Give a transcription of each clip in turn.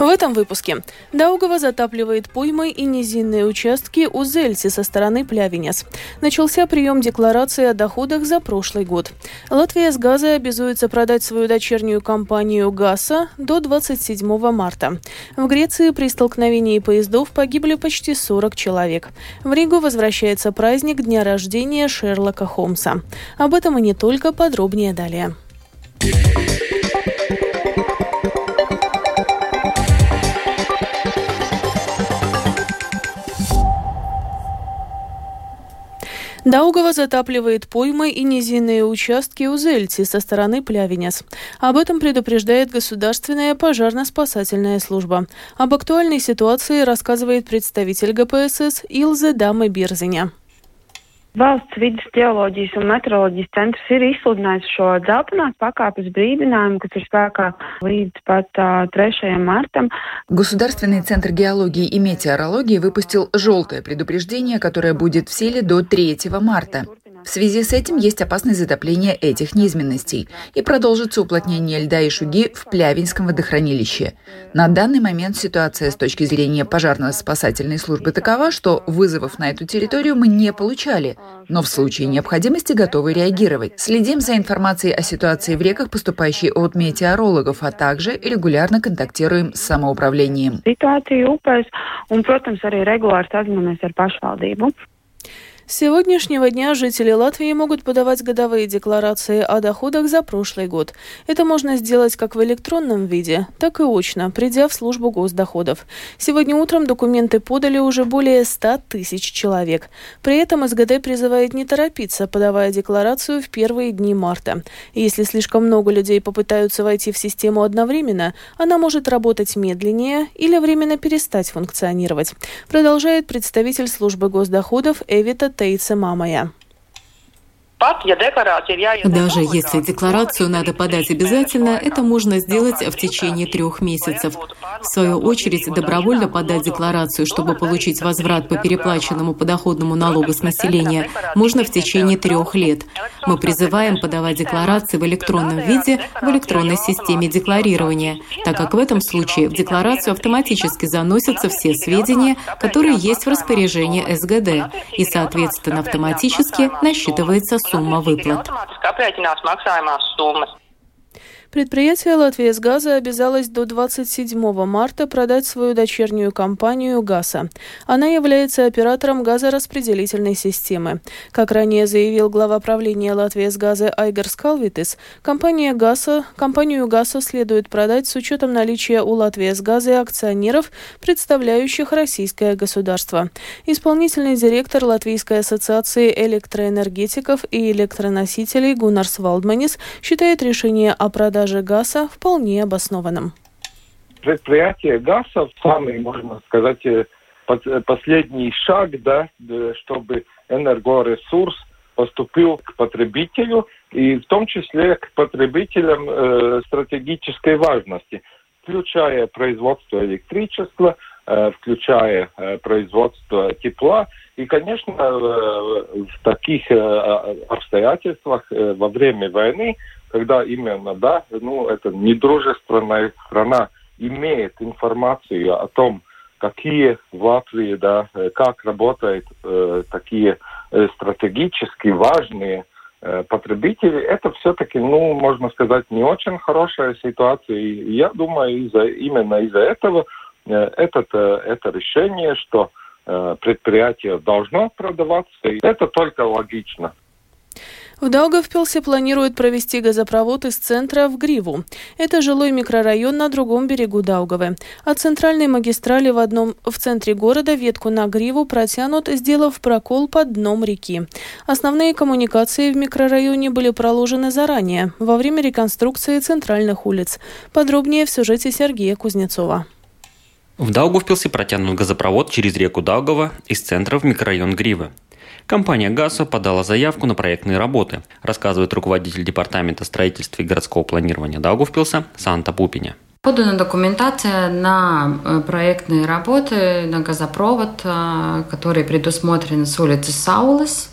В этом выпуске. Даугава затапливает поймы и низинные участки у Зельси со стороны Плявенес. Начался прием декларации о доходах за прошлый год. Латвия с газой обязуется продать свою дочернюю компанию ГАСа до 27 марта. В Греции при столкновении поездов погибли почти 40 человек. В Ригу возвращается праздник дня рождения Шерлока Холмса. Об этом и не только, подробнее далее. Даугава затапливает поймы и низинные участки у Зельти со стороны Плявенес. Об этом предупреждает Государственная пожарно-спасательная служба. Об актуальной ситуации рассказывает представитель ГПСС Илзе Дамы Бирзиня. Valsts vidas geoloģijas un meteoroloģijas centrs ir izsludinājis šo dzeltenās pakāpes brīdinājumu, kas ir spēkā līdz pat uh, 3 мартам. Государственный центр геологии и метеорологии выпустил желтое предупреждение, которое будет в силе до 3 марта. В связи с этим есть опасность затопления этих низменностей и продолжится уплотнение льда и шуги в Плявинском водохранилище. На данный момент ситуация с точки зрения пожарно-спасательной службы такова, что вызовов на эту территорию мы не получали, но в случае необходимости готовы реагировать. Следим за информацией о ситуации в реках, поступающей от метеорологов, а также регулярно контактируем с самоуправлением. Situācija upēs un, protams, arī regulāri sazināmies ar pašvaldību. С сегодняшнего дня жители Латвии могут подавать годовые декларации о доходах за прошлый год. Это можно сделать как в электронном виде, так и очно, придя в службу госдоходов. Сегодня утром документы подали уже более 100 тысяч человек. При этом СГД призывает не торопиться, подавая декларацию в первые дни марта. Если слишком много людей попытаются войти в систему одновременно, она может работать медленнее или временно перестать функционировать. Продолжает представитель службы госдоходов Эвита таится мама даже если декларацию надо подать обязательно, это можно сделать в течение трех месяцев. В свою очередь, добровольно подать декларацию, чтобы получить возврат по переплаченному подоходному налогу с населения, можно в течение трех лет. Мы призываем подавать декларации в электронном виде в электронной системе декларирования, так как в этом случае в декларацию автоматически заносятся все сведения, которые есть в распоряжении СГД, и, соответственно, автоматически насчитывается сумма summa attiecīgi ir vyplata. automātiski aprēķinās maksājumās summas. С газа» обязалось до 27 марта продать свою дочернюю компанию «ГАСа». Она является оператором газораспределительной системы. Как ранее заявил глава правления «Латвия с газа» Айгар Скалвитис, компания «ГАСа», компанию «ГАСа» следует продать с учетом наличия у «Латвия с газа» акционеров, представляющих российское государство. Исполнительный директор Латвийской ассоциации электроэнергетиков и электроносителей Гунарс Валдманис считает решение о продаже продажи газа вполне обоснованным. Предприятие газа, самый, можно сказать, э, последний шаг, да, чтобы энергоресурс поступил к потребителю, и в том числе к потребителям э, стратегической важности, включая производство электричества, э, включая э, производство тепла. И, конечно, э, в таких э, обстоятельствах э, во время войны когда именно, да, ну, это недружественная страна имеет информацию о том, какие в Латвии, да, как работают э, такие стратегически важные э, потребители, это все-таки, ну, можно сказать, не очень хорошая ситуация. И я думаю, из-за, именно из-за этого э, этот, э, это решение, что предприятие должно продаваться, это только логично. В Даугавпилсе планируют провести газопровод из центра в Гриву. Это жилой микрорайон на другом берегу Даугавы. От центральной магистрали в одном в центре города ветку на Гриву протянут, сделав прокол под дном реки. Основные коммуникации в микрорайоне были проложены заранее, во время реконструкции центральных улиц. Подробнее в сюжете Сергея Кузнецова. В Даугавпилсе протянут газопровод через реку Даугава из центра в микрорайон Гривы. Компания «Гасо» подала заявку на проектные работы, рассказывает руководитель Департамента строительства и городского планирования Даугавпилса Санта Пупиня. Подана документация на э, проектные работы, на газопровод, э, который предусмотрен с улицы Саулес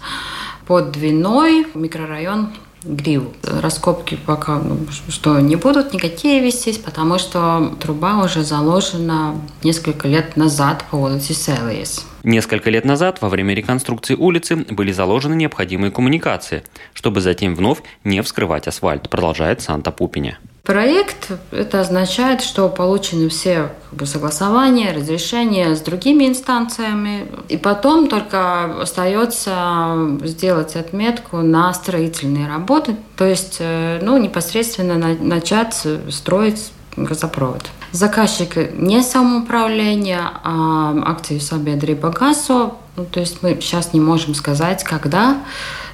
под Двиной, микрорайон гриву. Раскопки пока ну, что не будут никакие вестись, потому что труба уже заложена несколько лет назад по улице Селиес. Несколько лет назад во время реконструкции улицы были заложены необходимые коммуникации, чтобы затем вновь не вскрывать асфальт, продолжает Санта Пупиня. Проект это означает, что получены все как бы, согласования, разрешения с другими инстанциями, и потом только остается сделать отметку на строительные работы, то есть э, ну, непосредственно начать строить газопровод. Заказчик не самоуправление, а акции Сабедриба Гасо. Ну, то есть мы сейчас не можем сказать, когда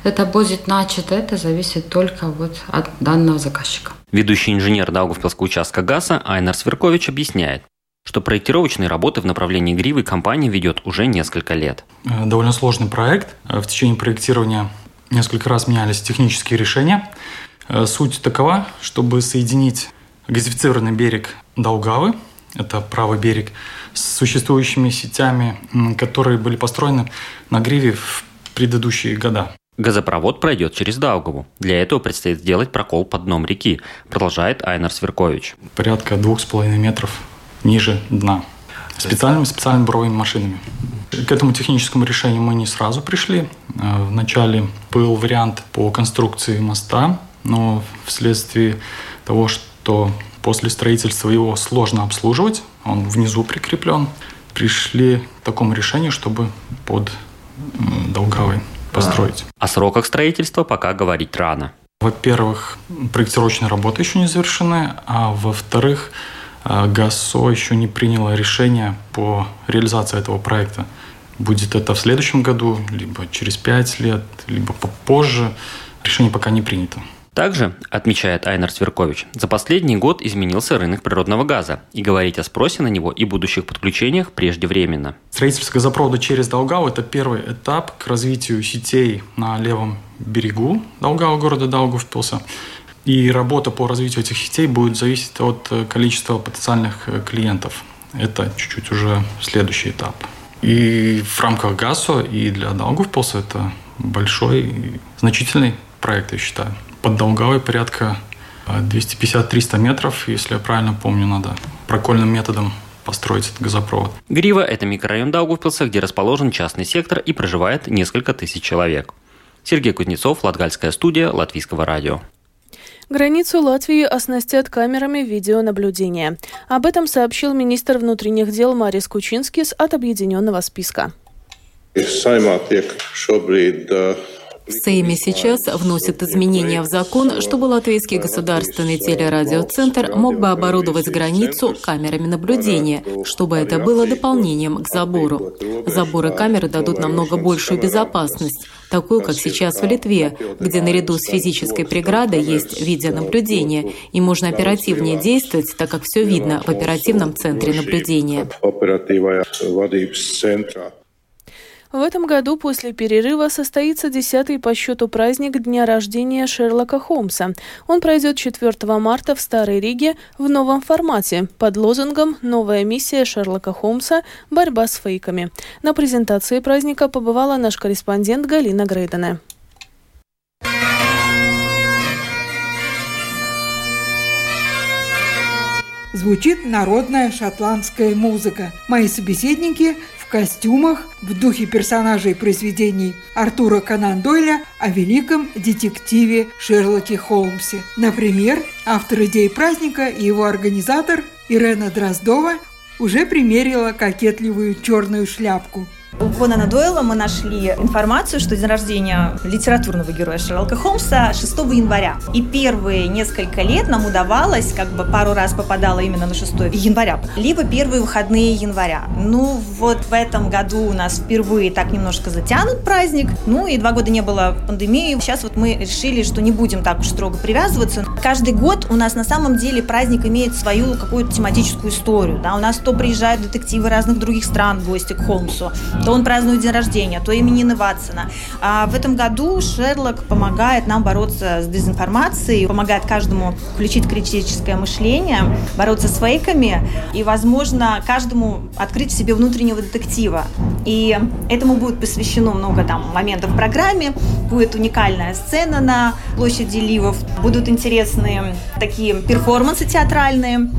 это будет начато. Это зависит только вот от данного заказчика. Ведущий инженер Даугавпилского участка ГАЗа Айнар Сверкович объясняет, что проектировочные работы в направлении Гривы компания ведет уже несколько лет. Э, довольно сложный проект. Э, в течение проектирования несколько раз менялись технические решения. Э, суть такова, чтобы соединить газифицированный берег Долгавы, это правый берег, с существующими сетями, которые были построены на Гриве в предыдущие года. Газопровод пройдет через Даугаву. Для этого предстоит сделать прокол под дном реки, продолжает Айнар Сверкович. Порядка двух с половиной метров ниже дна. Специальными, специальными буровыми машинами. К этому техническому решению мы не сразу пришли. Э, вначале был вариант по конструкции моста, но вследствие того, что после строительства его сложно обслуживать, он внизу прикреплен, пришли к такому решению, чтобы под Долгавой построить. О сроках строительства пока говорить рано. Во-первых, проектировочные работы еще не завершены, а во-вторых, э, ГАСО еще не приняло решение по реализации этого проекта. Будет это в следующем году, либо через пять лет, либо попозже. Решение пока не принято. Также, отмечает Айнар Сверкович, за последний год изменился рынок природного газа, и говорить о спросе на него и будущих подключениях преждевременно. Строительство газопровода через Долгау – это первый этап к развитию сетей на левом берегу Долгау, города Даугавпилса. И работа по развитию этих сетей будет зависеть от э, количества потенциальных э, клиентов. Это чуть-чуть уже следующий этап. И в рамках ГАСО и для Даугавпилса это большой, значительный проект, я считаю под Долговой порядка 250-300 метров, если я правильно помню, надо прокольным методом построить этот газопровод. Грива – это микрорайон Даугавпилса, где расположен частный сектор и проживает несколько тысяч человек. Сергей Кузнецов, Латгальская студия, Латвийского радио. Границу Латвии оснастят камерами видеонаблюдения. Об этом сообщил министр внутренних дел Марис Кучинскис от объединенного списка. В Сейме сейчас вносят изменения в закон, чтобы Латвийский государственный телерадиоцентр мог бы оборудовать границу камерами наблюдения, чтобы это было дополнением к забору. Заборы камеры дадут намного большую безопасность, такую, как сейчас в Литве, где наряду с физической преградой есть видеонаблюдение, и можно оперативнее действовать, так как все видно в оперативном центре наблюдения. В этом году после перерыва состоится десятый по счету праздник дня рождения Шерлока Холмса. Он пройдет 4 марта в Старой Риге в новом формате под лозунгом «Новая миссия Шерлока Холмса. Борьба с фейками». На презентации праздника побывала наш корреспондент Галина Грейдене. звучит народная шотландская музыка. Мои собеседники костюмах в духе персонажей произведений Артура Конан Дойля о великом детективе Шерлоке Холмсе. Например, автор идеи праздника и его организатор Ирена Дроздова уже примерила кокетливую черную шляпку – у Конана Дойла мы нашли информацию, что день рождения литературного героя Шерлока Холмса 6 января. И первые несколько лет нам удавалось, как бы пару раз попадало именно на 6 января, либо первые выходные января. Ну, вот в этом году у нас впервые так немножко затянут праздник. Ну, и два года не было пандемии. Сейчас вот мы решили, что не будем так уж строго привязываться. Каждый год у нас на самом деле праздник имеет свою какую-то тематическую историю. Да? У нас то приезжают детективы разных других стран в гости к Холмсу, то он празднует день рождения, то именины Ватсона. А в этом году Шерлок помогает нам бороться с дезинформацией, помогает каждому включить критическое мышление, бороться с фейками и, возможно, каждому открыть в себе внутреннего детектива. И этому будет посвящено много там моментов в программе, будет уникальная сцена на площади Ливов, будут интересные такие перформансы театральные.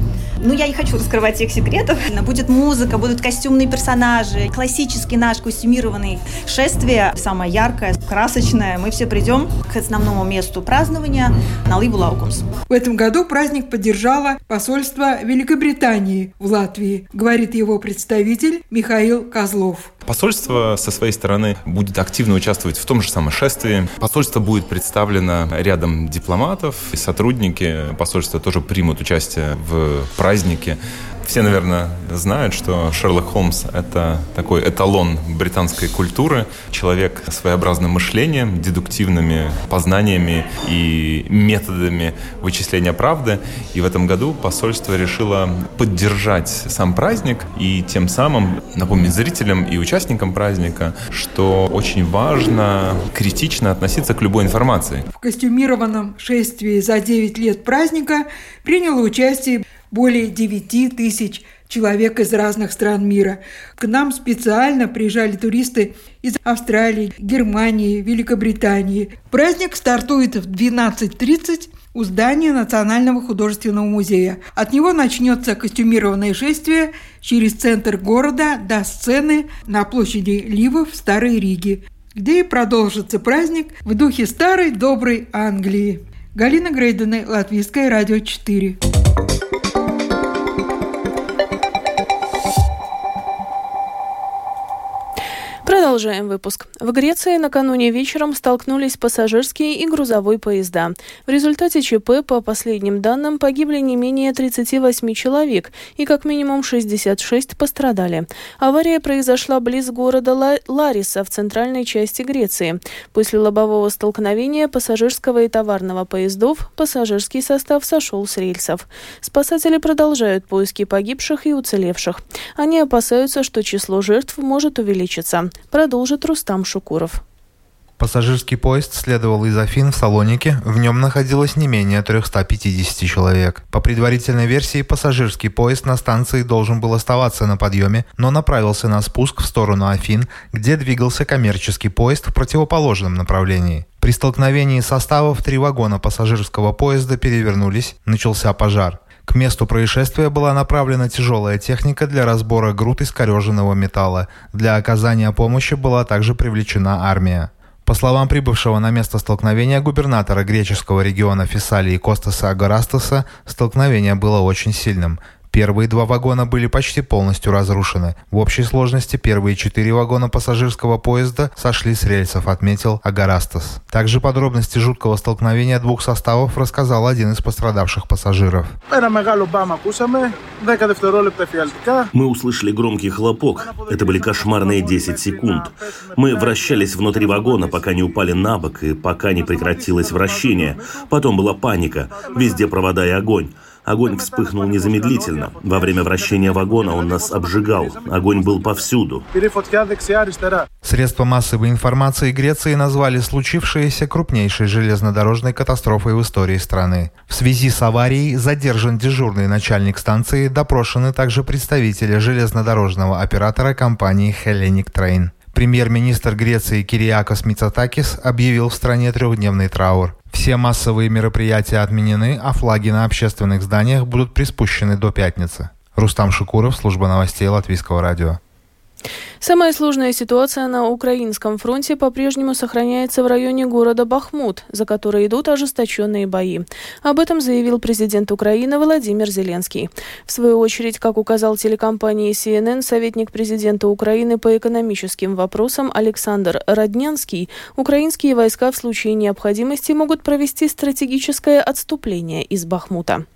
Ну, я не хочу раскрывать всех секретов. Будет музыка, будут костюмные персонажи, классический наш костюмированный шествие, самое яркое, красочное. Мы все придем к основному месту празднования на Ливу Лаукумс. В этом году праздник поддержало посольство Великобритании в Латвии, говорит его представитель Михаил Козлов. Посольство со своей стороны будет активно участвовать в том же самом шествии. Посольство будет представлено рядом дипломатов. Сотрудники посольства тоже примут участие в празднике. Все, наверное, знают, что Шерлок Холмс — это такой эталон британской культуры. Человек с своеобразным мышлением, дедуктивными познаниями и методами вычисления правды. И в этом году посольство решило поддержать сам праздник и тем самым напомнить зрителям и участникам праздника, что очень важно критично относиться к любой информации. В костюмированном шествии за 9 лет праздника приняло участие более 9 тысяч человек из разных стран мира. К нам специально приезжали туристы из Австралии, Германии, Великобритании. Праздник стартует в 12.30 у здания Национального художественного музея. От него начнется костюмированное шествие через центр города до сцены на площади Ливов в Старой Риге, где и продолжится праздник в духе старой доброй Англии. Галина Грейдена, Латвийское радио 4. Продолжаем выпуск. В Греции накануне вечером столкнулись пассажирские и грузовой поезда. В результате ЧП, по последним данным, погибли не менее 38 человек и как минимум 66 пострадали. Авария произошла близ города Лариса в центральной части Греции. После лобового столкновения пассажирского и товарного поездов пассажирский состав сошел с рельсов. Спасатели продолжают поиски погибших и уцелевших. Они опасаются, что число жертв может увеличиться продолжит Рустам Шукуров. Пассажирский поезд следовал из Афин в Салоники. В нем находилось не менее 350 человек. По предварительной версии, пассажирский поезд на станции должен был оставаться на подъеме, но направился на спуск в сторону Афин, где двигался коммерческий поезд в противоположном направлении. При столкновении составов три вагона пассажирского поезда перевернулись, начался пожар. К месту происшествия была направлена тяжелая техника для разбора груд искореженного металла. Для оказания помощи была также привлечена армия. По словам прибывшего на место столкновения губернатора греческого региона Фессалии Костаса Агарастаса, столкновение было очень сильным. Первые два вагона были почти полностью разрушены. В общей сложности первые четыре вагона пассажирского поезда сошли с рельсов, отметил Агарастас. Также подробности жуткого столкновения двух составов рассказал один из пострадавших пассажиров. Мы услышали громкий хлопок. Это были кошмарные 10 секунд. Мы вращались внутри вагона, пока не упали на бок и пока не прекратилось вращение. Потом была паника. Везде провода и огонь. Огонь вспыхнул незамедлительно. Во время вращения вагона он нас обжигал. Огонь был повсюду. Средства массовой информации Греции назвали случившееся крупнейшей железнодорожной катастрофой в истории страны. В связи с аварией задержан дежурный начальник станции, допрошены также представители железнодорожного оператора компании Hellenic Train. Премьер-министр Греции Кириакос Мицатакис объявил в стране трехдневный траур. Все массовые мероприятия отменены, а флаги на общественных зданиях будут приспущены до пятницы. Рустам Шукуров, служба новостей Латвийского радио. Самая сложная ситуация на украинском фронте по-прежнему сохраняется в районе города Бахмут, за который идут ожесточенные бои. Об этом заявил президент Украины Владимир Зеленский. В свою очередь, как указал телекомпании CNN, советник президента Украины по экономическим вопросам Александр Роднянский, украинские войска в случае необходимости могут провести стратегическое отступление из Бахмута.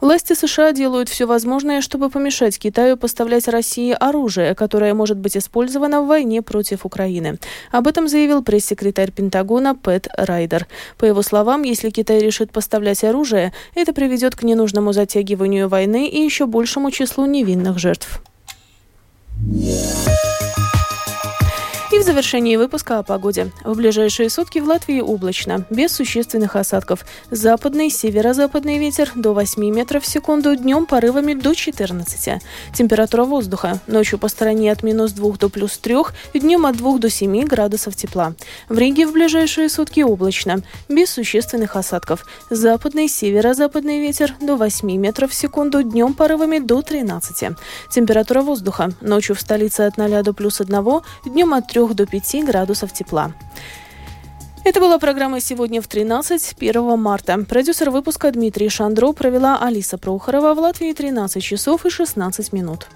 Власти США делают все возможное, чтобы помешать Китаю поставлять России оружие, которое может быть использовано в войне против Украины. Об этом заявил пресс-секретарь Пентагона Пэт Райдер. По его словам, если Китай решит поставлять оружие, это приведет к ненужному затягиванию войны и еще большему числу невинных жертв. В завершении выпуска о погоде. В ближайшие сутки в Латвии облачно, без существенных осадков. Западный, северо-западный ветер до 8 метров в секунду, днем порывами до 14. Температура воздуха. Ночью по стороне от минус 2 до плюс 3, днем от 2 до 7 градусов тепла. В Риге в ближайшие сутки облачно, без существенных осадков. Западный, северо-западный ветер до 8 метров в секунду, днем порывами до 13. Температура воздуха. Ночью в столице от 0 до плюс 1, днем от 3 3 до 5 градусов тепла. Это была программа «Сегодня в 13, 1 марта». Продюсер выпуска Дмитрий Шандро провела Алиса Прохорова в Латвии 13 часов и 16 минут.